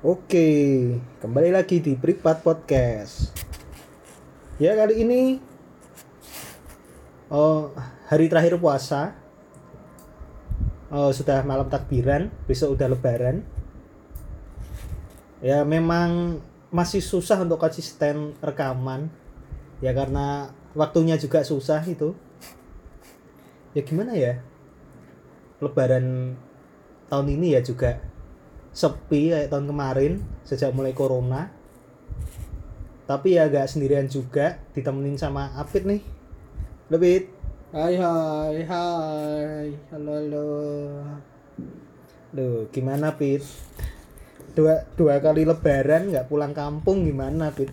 Oke, kembali lagi di Pripat Podcast. Ya kali ini oh, hari terakhir puasa. Oh, sudah malam takbiran, besok udah lebaran. Ya memang masih susah untuk konsisten rekaman. Ya karena waktunya juga susah itu. Ya gimana ya? Lebaran tahun ini ya juga sepi kayak tahun kemarin sejak mulai corona. Tapi ya gak sendirian juga ditemenin sama Apit nih. Lebih Hai hai hai. Halo halo. Duh, gimana Pit? Dua, dua kali lebaran nggak pulang kampung gimana Pit?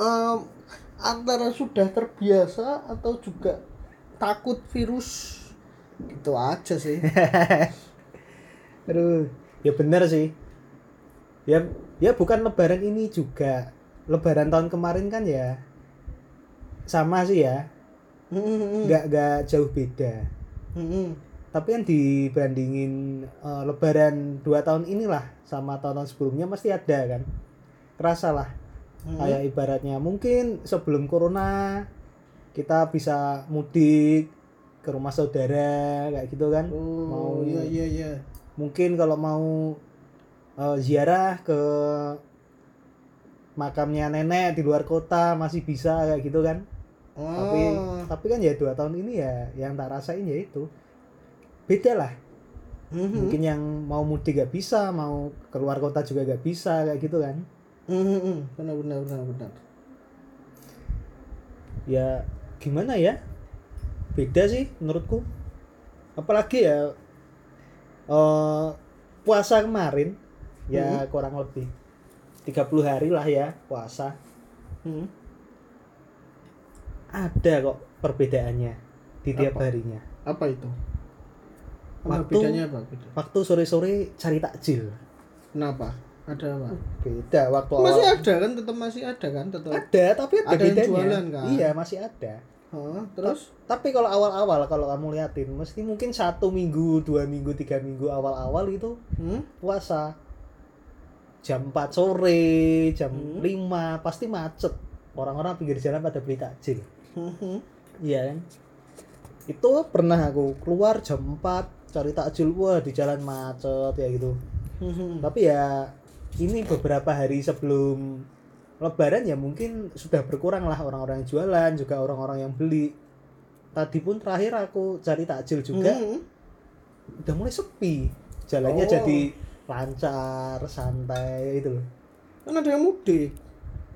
Em, antara sudah terbiasa atau juga takut virus? Gitu aja sih Aduh, ya bener sih. Ya, ya bukan lebaran ini juga. Lebaran tahun kemarin kan ya sama sih ya, nggak nggak jauh beda. Tapi yang dibandingin eh, lebaran dua tahun inilah sama tahun-tahun sebelumnya pasti ada kan. Kerasa lah. hmm. Kayak ibaratnya mungkin sebelum corona kita bisa mudik ke rumah saudara kayak gitu kan. oh Mau iya iya iya mungkin kalau mau eh, ziarah ke makamnya nenek di luar kota masih bisa kayak gitu kan. Tapi oh tapi kan ya dua tahun ini ya yang tak rasain ya itu. Beda lah. Hmm, mungkin yang mau mudik gak bisa mau keluar kota juga gak bisa kayak gitu kan. Hmm, hmm, hmm. benar benar benar benar. Ya gimana ya? Beda sih menurutku. Apalagi ya eh puasa kemarin ya kurang lebih 30 hari lah ya puasa. Hmm. ada kok perbedaannya di tiap Apa? harinya. Apa itu? Apa Waktu- bedanya apa? Beda. waktu sore-sore cari takjil. Kenapa? Ada apa? Beda waktu masih awal. ada kan? Tetap masih ada kan? Tetap ada tapi ada, Ada yang bedanya. jualan, kan? iya masih ada Oh, terus tapi kalau awal-awal kalau kamu liatin mesti mungkin satu minggu dua minggu tiga minggu awal-awal itu hmm? puasa jam 4 sore jam Hmm. 5 pasti macet orang-orang pinggir jalan pada beli takjil Hmm, hmm. iya kan itu pernah aku keluar jam 4 cari takjil wah di jalan macet ya gitu Hmm, hmm. tapi ya ini beberapa hari sebelum lebaran ya mungkin sudah berkurang lah orang-orang yang jualan juga orang-orang yang beli. Tadi pun terakhir aku cari takjil juga Hmm. udah mulai sepi. Jalannya Oh. jadi lancar santai loh. Kan ada yang mudik?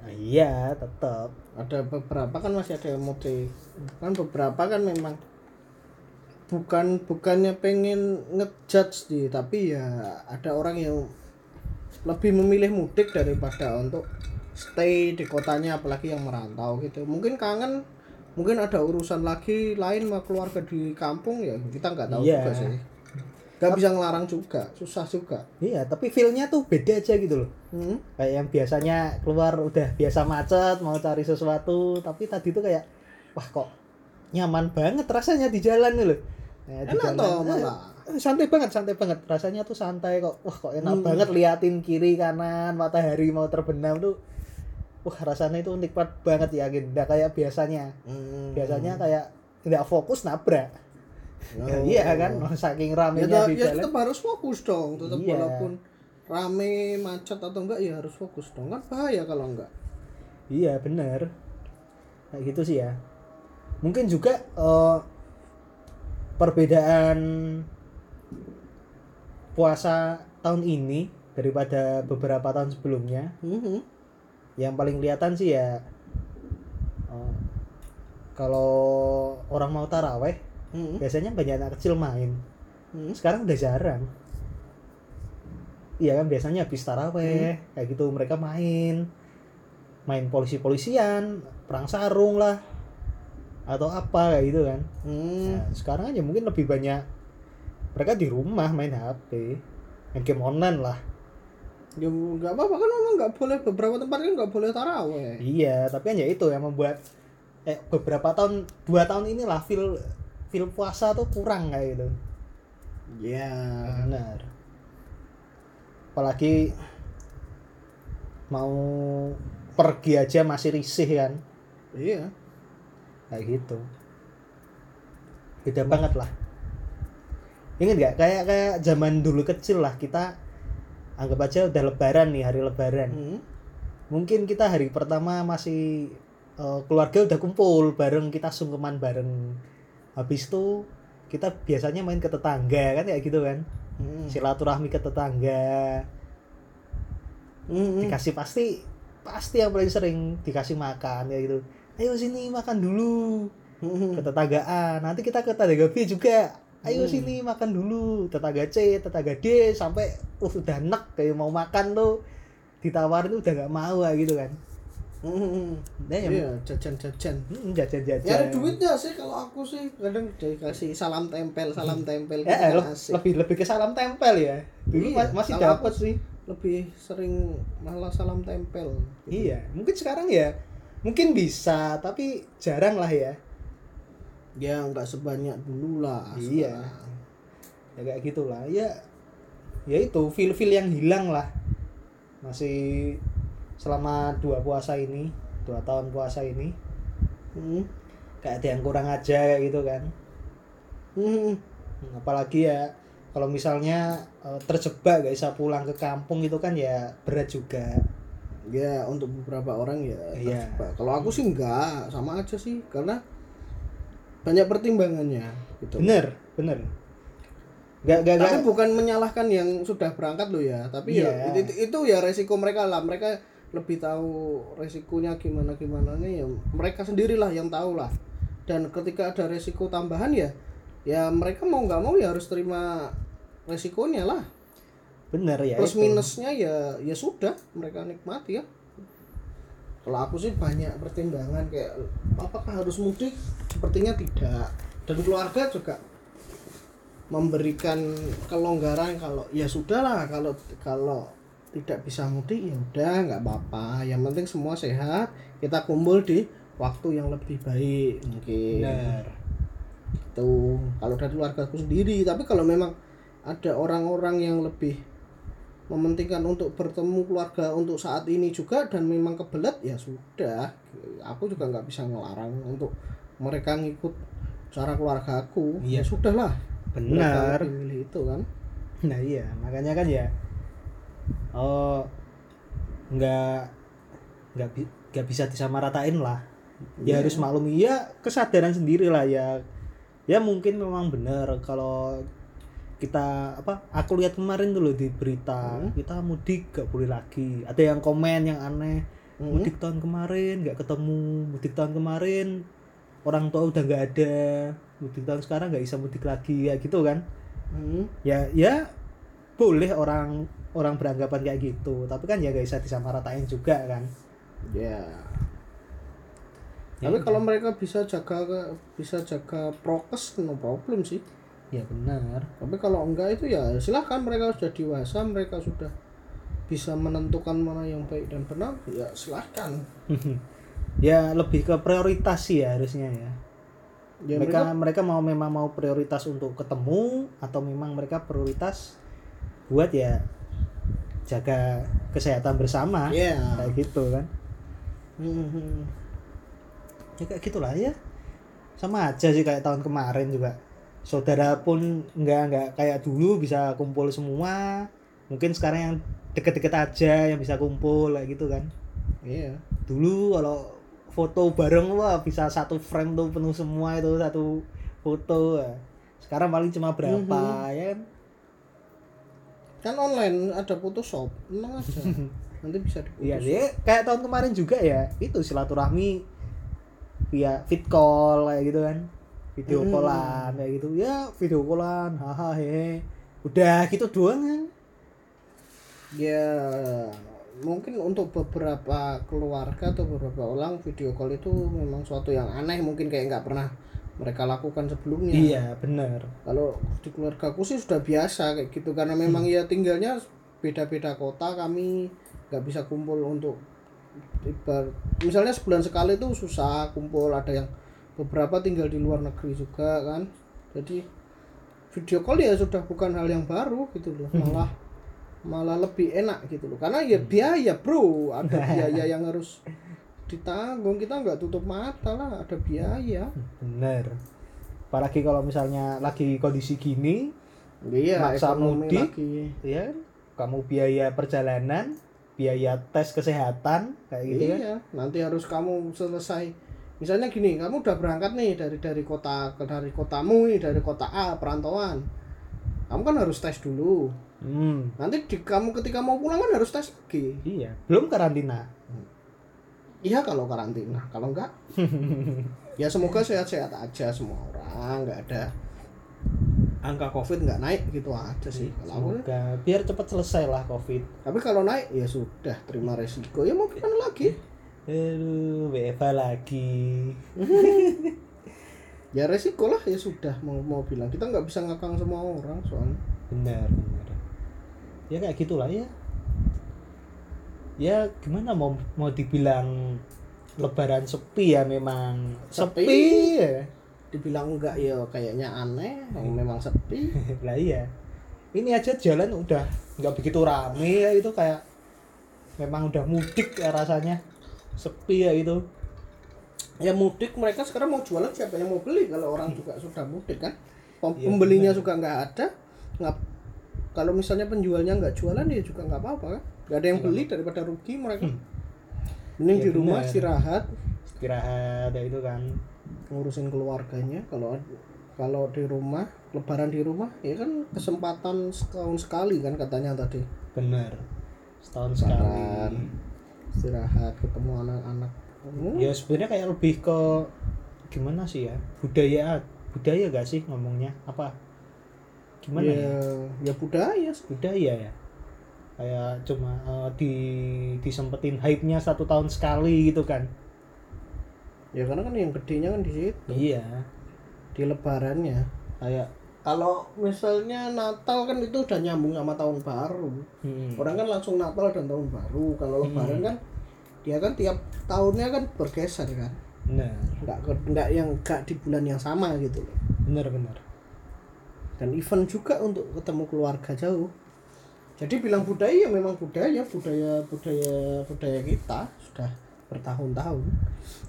Nah, iya tetap ada beberapa kan masih ada yang mudik. Kan beberapa kan memang bukan bukannya pengen ngejudge sih tapi ya ada orang yang lebih memilih mudik daripada untuk stay di kotanya apalagi yang merantau gitu. Mungkin kangen mungkin ada urusan lagi lain sama keluarga di kampung ya kita nggak tahu Iya. juga sih. Nggak bisa ngelarang juga susah juga. Iya tapi feelnya tuh beda aja gitu loh. Hmm? kayak yang biasanya keluar udah biasa macet mau cari sesuatu tapi tadi tuh kayak wah kok nyaman banget rasanya di jalan nih loh. Nah, di enak jalan, toh eh, malah. eh, santai banget santai banget. Rasanya tuh santai kok. Wah kok enak Hmm. banget liatin kiri kanan matahari mau terbenam tuh wah rasanya itu nikmat banget yakin nggak kayak biasanya. Hmm. biasanya kayak tidak fokus nabrak. Oh. Ya, iya kan? Saking ya, ramenya di ya jalan tetap harus fokus dong. Tetap Iya. walaupun rame macet atau enggak ya harus fokus dong. Kan bahaya kalau enggak. Iya bener. Kayak gitu sih ya. Mungkin juga eh, perbedaan puasa tahun ini daripada beberapa tahun sebelumnya Mhm. Yang paling kelihatan sih ya eh, kalau orang mau taraweh Mhm. biasanya banyak anak kecil main Mhm. sekarang udah jarang iya kan biasanya habis taraweh kayak gitu mereka main main polisi-polisian perang sarung lah atau apa kayak gitu kan Hmm. nah, sekarang aja mungkin lebih banyak mereka di rumah main HP main game online lah ya enggak apa-apa kan memang enggak boleh beberapa tempat kan enggak boleh taraweh. Iya tapi kan ya itu yang membuat eh beberapa tahun dua tahun inilah feel feel puasa tuh kurang kayak gitu. Ya benar. Apalagi mau pergi aja masih risih kan? Iya. Kayak gitu. Beda banget lah. Ingat nggak? Kayak kayak zaman dulu kecil lah kita anggap aja udah lebaran nih hari lebaran Hmm. mungkin kita hari pertama masih eh, keluarga udah kumpul bareng kita sungkeman bareng habis itu kita biasanya main ke tetangga kan kayak gitu kan Hmm. silaturahmi ke tetangga Hmm. dikasih pasti pasti yang paling sering dikasih makan kayak gitu ayo sini makan dulu Hmm. ke tetanggaan nanti kita ke tetangga B juga ayo Hmm. sini makan dulu tetangga C tetangga D sampai uh udah enak kayak mau makan tuh ditawarin udah nggak mau kayak gitu kan Hmm. nah, yang Iya, jajan-jajan. Hmm, jajan-jajan Nyari duitnya sih kalau aku sih kadang dikasih salam tempel, salam tempel Eh, gitu eh, le- asik. lebih lebih ke salam tempel ya dulu Iya, ma- masih dapat sih lebih sering malah salam tempel. gitu. iya mungkin sekarang ya mungkin bisa tapi jarang lah ya Ya nggak sebanyak dulu lah. Iya. sekarang. ya kayak gitulah ya ya itu feel feel yang hilang lah masih selama dua puasa ini dua tahun puasa ini Hmm. kayak ada yang kurang aja kayak gitu kan Hmm. Hmm, apalagi ya kalau misalnya eh, terjebak gak bisa pulang ke kampung itu kan ya berat juga Ya untuk beberapa orang ya. Iya. terjebak. Kalau aku sih enggak, sama aja sih karena banyak pertimbangannya gitu. bener bener gak gak, Tapi gak bukan menyalahkan yang sudah berangkat loh ya, tapi Iya. ya itu, itu ya resiko mereka lah. Mereka lebih tahu resikonya gimana gimana nih ya mereka sendirilah yang tahu lah. Dan ketika ada resiko tambahan ya ya mereka mau nggak mau ya harus terima resikonya lah. bener ya Plus itu. minusnya ya ya sudah mereka nikmati ya. Kalau aku sih banyak pertimbangan kayak apakah harus mudik? Sepertinya tidak. Dan keluarga juga memberikan kelonggaran kalau ya sudahlah kalau kalau tidak bisa mudik ya udah nggak apa-apa. Yang penting semua sehat. Kita kumpul di waktu yang lebih baik mungkin bener itu kalau dari keluarga aku sendiri tapi kalau memang ada orang-orang yang lebih mementingkan untuk bertemu keluarga untuk saat ini juga dan memang kebelet ya sudah aku juga nggak bisa ngelarang untuk mereka ngikut cara keluarga aku Iya. ya sudahlah lebih milih itu kan Nah iya, makanya kan ya oh nggak nggak bi- nggak bisa disamaratain lah. Ya Iya. harus maklumi ya kesadaran sendiri lah ya. Ya mungkin memang benar kalau kita apa aku lihat kemarin dulu di berita Hmm. kita mudik gak boleh lagi ada yang komen yang aneh Hmm. mudik tahun kemarin nggak ketemu mudik tahun kemarin orang tua udah nggak ada mudik tahun sekarang nggak bisa mudik lagi ya gitu kan Hmm. ya ya boleh orang orang beranggapan kayak gitu tapi kan ya gak bisa disamaratain juga kan ya Ya tapi kalau mereka bisa jaga bisa jaga prokes no problem sih ya benar Tapi kalau enggak itu ya silahkan mereka sudah dewasa, mereka sudah bisa menentukan mana yang baik dan benar, ya silahkan. ya lebih ke prioritas sih ya harusnya ya Ya mereka mereka, mereka mau memang mau prioritas untuk ketemu atau memang mereka prioritas buat ya jaga kesehatan bersama ya. kayak gitu kan Mhm. ya kayak gitulah ya sama aja sih kayak tahun kemarin juga saudara pun nggak nggak kayak dulu bisa kumpul semua mungkin sekarang yang deket-deket aja yang bisa kumpul kayak gitu kan Iya. dulu kalau foto bareng wah bisa satu frame tuh penuh semua itu satu foto ya. sekarang paling cuma berapa ya kan Kan online ada Photoshop, tenang aja. Nanti bisa Iya diputus. dia kayak tahun kemarin juga ya itu silaturahmi via fit call kayak gitu kan video Hmm. callan kayak gitu. Ya video callan hahaha he udah gitu doang kan? Ya mungkin untuk beberapa keluarga atau beberapa orang video call itu memang suatu yang aneh mungkin kayak nggak pernah mereka lakukan sebelumnya. iya bener kalau di keluarga aku sih sudah biasa kayak gitu karena memang ya tinggalnya beda-beda kota kami nggak bisa kumpul untuk misalnya sebulan sekali itu susah kumpul ada yang beberapa tinggal di luar negeri juga kan. Jadi video call ya sudah bukan hal yang baru gitu loh. Malah malah lebih enak gitu loh. Karena ya biaya bro. Ada biaya yang harus ditanggung. Kita nggak tutup mata lah. Ada biaya. Bener. Apalagi kalau misalnya lagi kondisi gini iya Maksa mudik. lagi. ya kan? kamu biaya perjalanan biaya tes kesehatan kayak gitu kan? Iya nanti harus kamu selesai misalnya gini kamu udah berangkat nih dari dari kota dari kotamu nih dari kota A perantauan. Kamu kan harus tes dulu. Hmm, nanti di kamu ketika mau pulang kan harus tes lagi. Iya belum karantina. Iya kalau karantina kalau enggak ya semoga sehat-sehat aja semua orang nggak ada angka covid nggak naik gitu aja sih. Kalau aku semoga biar cepat selesai lah covid. Tapi kalau naik ya sudah terima resiko. Ya mau gimana lagi Aduh, WFH lagi. Ya resiko lah ya sudah mau mau bilang. Kita nggak bisa ngakang semua orang soalnya. Benar benar. Ya kayak gitulah ya. Ya gimana mau mau dibilang lebaran sepi ya memang. Sepi. sepi, ya. Dibilang enggak ya kayaknya aneh yang memang sepi. Lah iya. Ini aja jalan udah nggak begitu rame ya itu kayak memang udah mudik ya rasanya sepi ya itu ya mudik mereka sekarang mau jualan siapa yang mau beli? Kalau orang juga sudah mudik kan. Iya, pembelinya benar. juga nggak ada nggak kalau misalnya penjualnya nggak jualan ya juga nggak apa-apa kan. Nggak ada yang beli daripada rugi mereka. Mending Iya, di rumah benar. istirahat. Istirahat ya itu kan. Ngurusin keluarganya. Kalau kalau di rumah lebaran di rumah ya kan kesempatan setahun sekali kan katanya tadi. Bener setahun Lebaran, sekali istirahat ketemu anak-anak. Hmm, ya sebenarnya kayak lebih ke gimana sih ya? Budaya budaya gak sih ngomongnya? Apa? Gimana ya, ya, ya budaya budaya ya? Kayak cuma eh, di disempetin hype-nya satu tahun sekali gitu kan? Ya karena kan yang gedenya kan di situ. Iya. Di lebarannya kayak kalau misalnya Natal kan itu udah nyambung sama tahun baru. Hmm. orang kan langsung Natal dan tahun baru. Kalau lebaran kan dia kan tiap tahunnya kan bergeser kan. Bener nggak nggak yang nggak di bulan yang sama gitu loh. Bener bener dan event juga untuk ketemu keluarga jauh. Jadi bilang budaya ya memang budaya budaya budaya budaya kita sudah bertahun-tahun.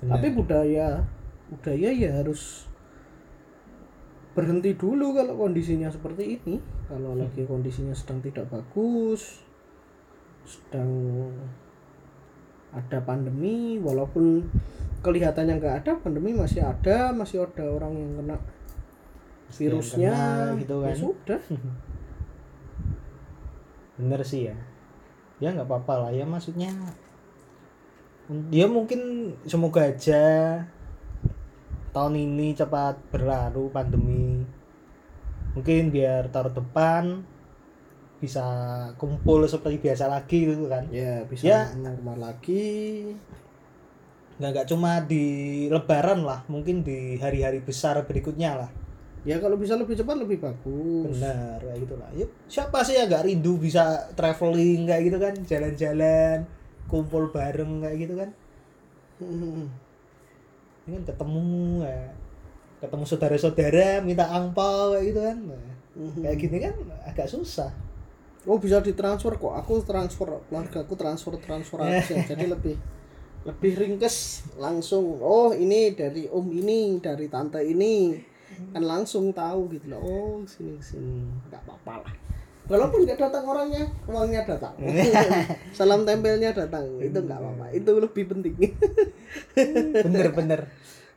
Benar. tapi budaya budaya ya harus berhenti dulu kalau kondisinya seperti ini. Kalau lagi kondisinya sedang tidak bagus sedang ada pandemi walaupun kelihatannya nggak ada pandemi masih ada masih ada orang yang kena virusnya kena gitu ya kan. sudah. Bener sih ya. Ya nggak apa-apa lah ya maksudnya. Dia mungkin semoga aja tahun ini cepat berlalu pandemi. Mungkin biar tahun depan bisa kumpul seperti biasa lagi gitu kan. Ya bisa Ya. normal lagi. Nggak nggak cuma di lebaran lah mungkin di hari-hari besar berikutnya lah. Ya kalau bisa lebih cepat lebih bagus. Benar kayak gitu lah. Yuk siapa sih yang nggak rindu bisa traveling kayak gitu kan? Jalan-jalan kumpul bareng kayak gitu kan? Hmm. Ini kan ketemu ya. ketemu saudara-saudara minta angpau kayak gitu kan. Nah, kayak gini kan agak susah. Oh bisa ditransfer kok. Aku transfer keluarga aku transfer transfer aja. Jadi lebih lebih ringkes langsung oh ini dari om ini dari tante ini. Kan langsung tahu gitu loh. Oh sini sini. Nggak apa-apa lah walaupun nggak datang orangnya uangnya datang. Salam tempelnya datang. Itu nggak apa-apa. Itu lebih penting. Bener-bener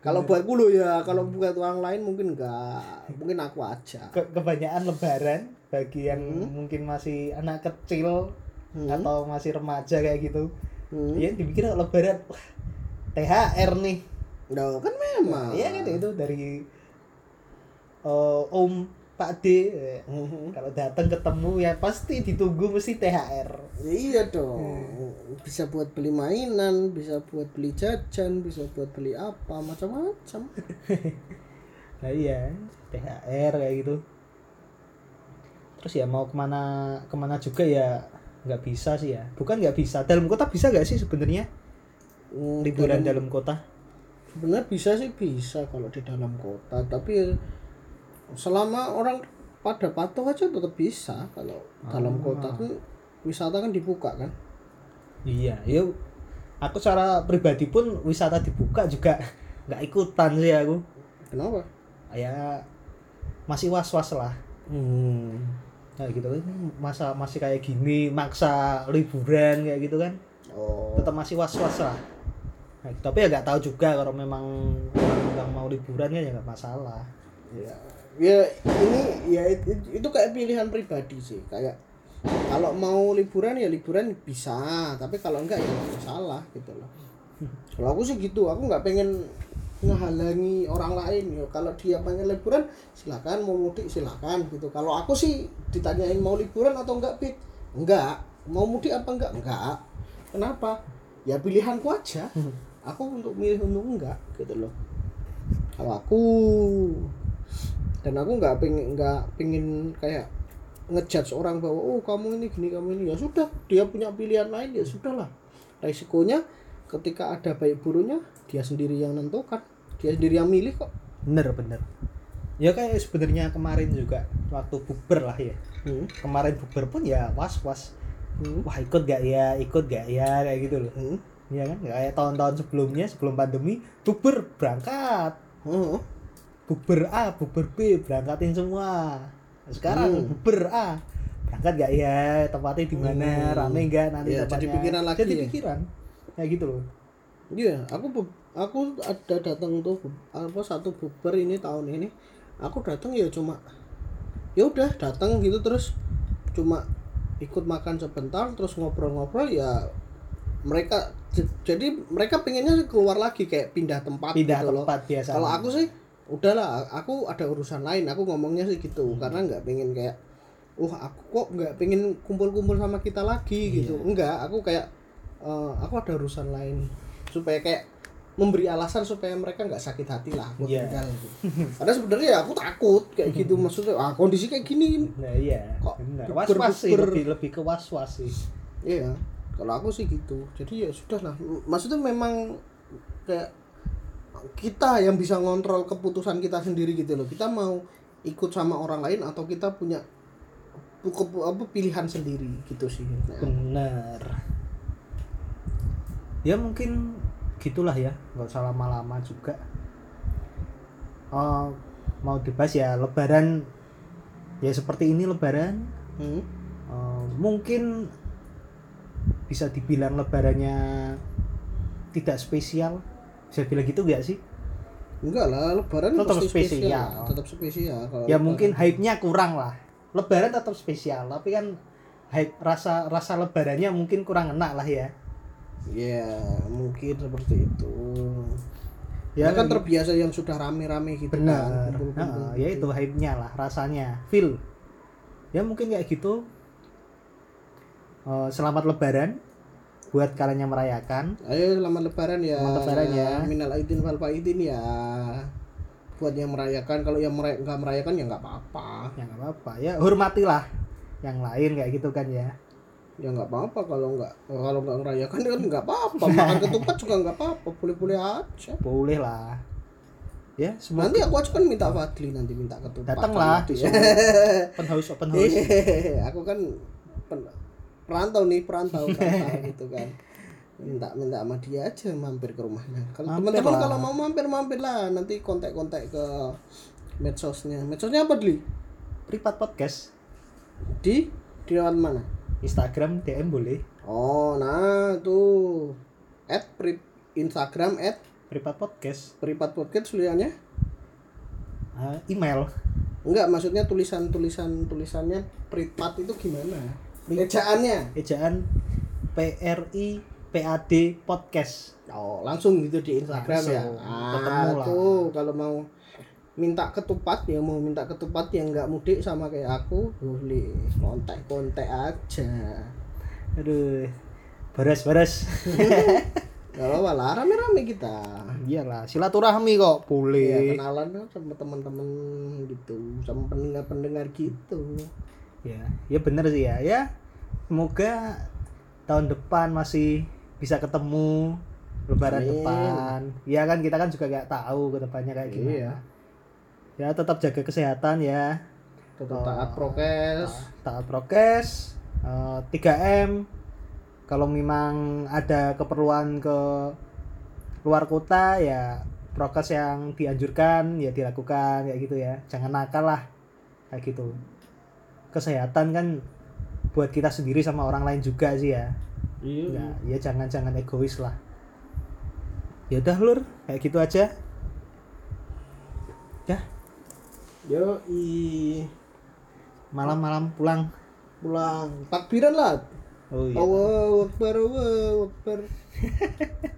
kalau buatku lo ya kalau buat orang lain mungkin enggak mungkin aku aja. Ke- kebanyakan lebaran bagi yang mungkin masih anak kecil Hmm. atau masih remaja kayak gitu Hmm. ya dipikir lebaran wah, THR nih. Nah, kan memang. Iya kan itu dari eh, Om Pak D Mhm. kalau datang ketemu ya pasti ditunggu mesti THR. Iya dong. Bisa buat beli mainan, bisa buat beli jajan, bisa buat beli apa, macam-macam. Nah iya THR kayak gitu. Terus ya mau ke mana ke mana juga ya nggak bisa sih ya. Bukan nggak bisa. Dalam kota bisa nggak sih sebenarnya Hmm, liburan dalam- dalam kota? Sebenarnya bisa sih bisa kalau di dalam kota, tapi selama orang pada patuh aja tetap bisa. Kalau dalam kota kan wisata kan dibuka kan? Iya ya aku secara pribadi pun wisata dibuka juga. Nggak ikutan sih aku. Kenapa? Ya masih was was lah. Hmm. kayak gitu. Ini masa masih kayak gini maksa liburan kayak gitu kan? Oh. Tetap masih was was lah Nah, tapi ya nggak tahu juga kalau memang orang mau liburan kan ya nggak masalah. Ya ya ini ya itu, itu kayak pilihan pribadi sih. Kayak kalau mau liburan ya liburan bisa. Tapi kalau enggak ya masalah gitu loh. Kalau aku sih gitu. Aku nggak pengen ngehalangi orang lain. Ya kalau dia pengen liburan silakan. Mau mudik silakan gitu. Kalau aku sih ditanyain mau liburan atau enggak pit? Enggak. Mau mudik apa enggak? Enggak. Kenapa? Ya pilihanku aja. Aku untuk milih untuk enggak gitu loh. Kalau aku dan aku nggak pengen nggak pengen kayak ngejudge orang bahwa oh kamu ini gini kamu ini. Ya sudah dia punya pilihan lain ya sudahlah. Resikonya ketika ada baik buruknya dia sendiri yang nentukan. Dia sendiri yang milih kok. Bener bener. Ya kayak sebenarnya kemarin juga waktu bukber lah ya. Hmm. kemarin bukber pun ya was was Hmm. wah ikut gak ya? Ikut gak ya? Kayak gitu loh. Hmm. ya kan? Kayak tahun-tahun sebelumnya sebelum pandemi bukber berangkat. Hmm. Bukber A bukber B berangkatin semua sekarang Hmm. bukber A berangkat gak ya tempatnya di mana Hmm. rame nggak nanti Ya, tempatnya jadi pikiran lagi jadi ya? pikiran kayak gitu loh Iya, aku aku ada datang tuh apa satu bukber ini tahun ini. Aku datang ya cuma ya udah datang gitu terus cuma ikut makan sebentar terus ngobrol-ngobrol ya mereka jadi mereka pengennya keluar lagi kayak pindah tempat pindah gitu loh. tempat biasa Kalau aku sih udahlah, aku ada urusan lain. Aku ngomongnya sih gitu Hmm. karena nggak pengen kayak wah aku kok nggak pengen kumpul-kumpul sama kita lagi Iya. gitu. Enggak, aku kayak eh, aku ada urusan lain supaya kayak memberi alasan supaya mereka nggak sakit hati lah buat Iya. tinggal gitu. Karena sebenarnya ya aku takut kayak gitu maksudnya ah kondisi kayak gini nah iya Kok benar was was sih lebih lebih ke was was sih Iya, kalau aku sih gitu. Jadi ya sudah lah. Maksudnya memang kayak kita yang bisa ngontrol keputusan kita sendiri gitu loh. Kita mau ikut sama orang lain atau kita punya apa pilihan sendiri gitu sih. Nah, benar. Ya mungkin gitulah ya. Nggak usah lama-lama juga. Oh mau dibahas ya lebaran. Ya seperti ini lebaran. Hmm? Eh, mungkin bisa dibilang lebarannya tidak spesial bisa bilang gitu nggak sih Enggak lah, lebaran Tetap pasti spesial. spesial. Tetap spesial kalau ya lebaran. mungkin hype-nya kurang lah lebaran tetap spesial tapi kan hype rasa rasa lebarannya mungkin kurang enak lah ya Ya, mungkin seperti itu. ya Ya kan kan terbiasa yang sudah rame-rame gitu benar kan. Nah, ya itu hype-nya lah rasanya feel ya mungkin kayak gitu Eh, selamat lebaran buat kalian yang merayakan Ayo selamat lebaran ya. Selamat lebaran ya. Minal aidin wal faidin ya. Buat yang merayakan, kalau yang meray- nggak merayakan ya nggak apa-apa. ya nggak apa-apa ya hormatilah yang lain kayak gitu kan ya Ya nggak apa-apa kalau nggak kalau nggak merayakan kan nggak apa-apa. Makan ketupat juga nggak apa-apa, boleh-boleh aja. boleh lah ya semua Nanti aku aja kan minta Fadli nanti minta ketupat. datanglah di open house open house Hehehe, aku kan pen- perantau nih perantau perantau gitu kan. Minta minta sama dia aja mampir ke rumahnya kalau teman-teman kalau mau mampir mampir lah. Nanti kontak-kontak ke medsosnya. Medsosnya apa dulu privat podcast. Di? Di lewat mana? Instagram DM boleh. Oh nah tuh. At pri, Instagram at privat podcast. Privat podcast tulisannya? Ah, email. Enggak maksudnya tulisan tulisan tulisannya privat itu gimana. Ejaannya? Ejaan PRI PAD podcast. Oh, langsung gitu di Instagram ya. Langsung, Ah, ketemu lah. tuh kalau mau minta ketupat ya mau minta ketupat yang nggak mudik sama kayak aku boleh. Kontak kontak aja. Aduh beres beres. Gak apa-apa lah rame-rame kita. Iyalah silaturahmi kok ya boleh kenalan kan sama teman-teman gitu sama pendengar-pendengar gitu ya ya bener sih ya. Ya semoga tahun depan masih bisa ketemu lebaran Amin. depan. Ya kan kita kan juga nggak tahu ke depannya kayak gimana. Iya. ya tetap jaga kesehatan ya. Tetap Oh. taat prokes. taat prokes. Eh, 3M kalau memang ada keperluan ke luar kota ya prokes yang dianjurkan ya dilakukan kayak gitu ya. Jangan nakal lah kayak gitu kesehatan kan buat kita sendiri sama orang lain juga sih ya. Iya. Ya ya jangan jangan egois lah. Ya udah lur. Kayak gitu aja. Ya. Yo i malam-malam pulang. Pulang. Takbiran lah oh iya. Allahu Akbar Allahu Akbar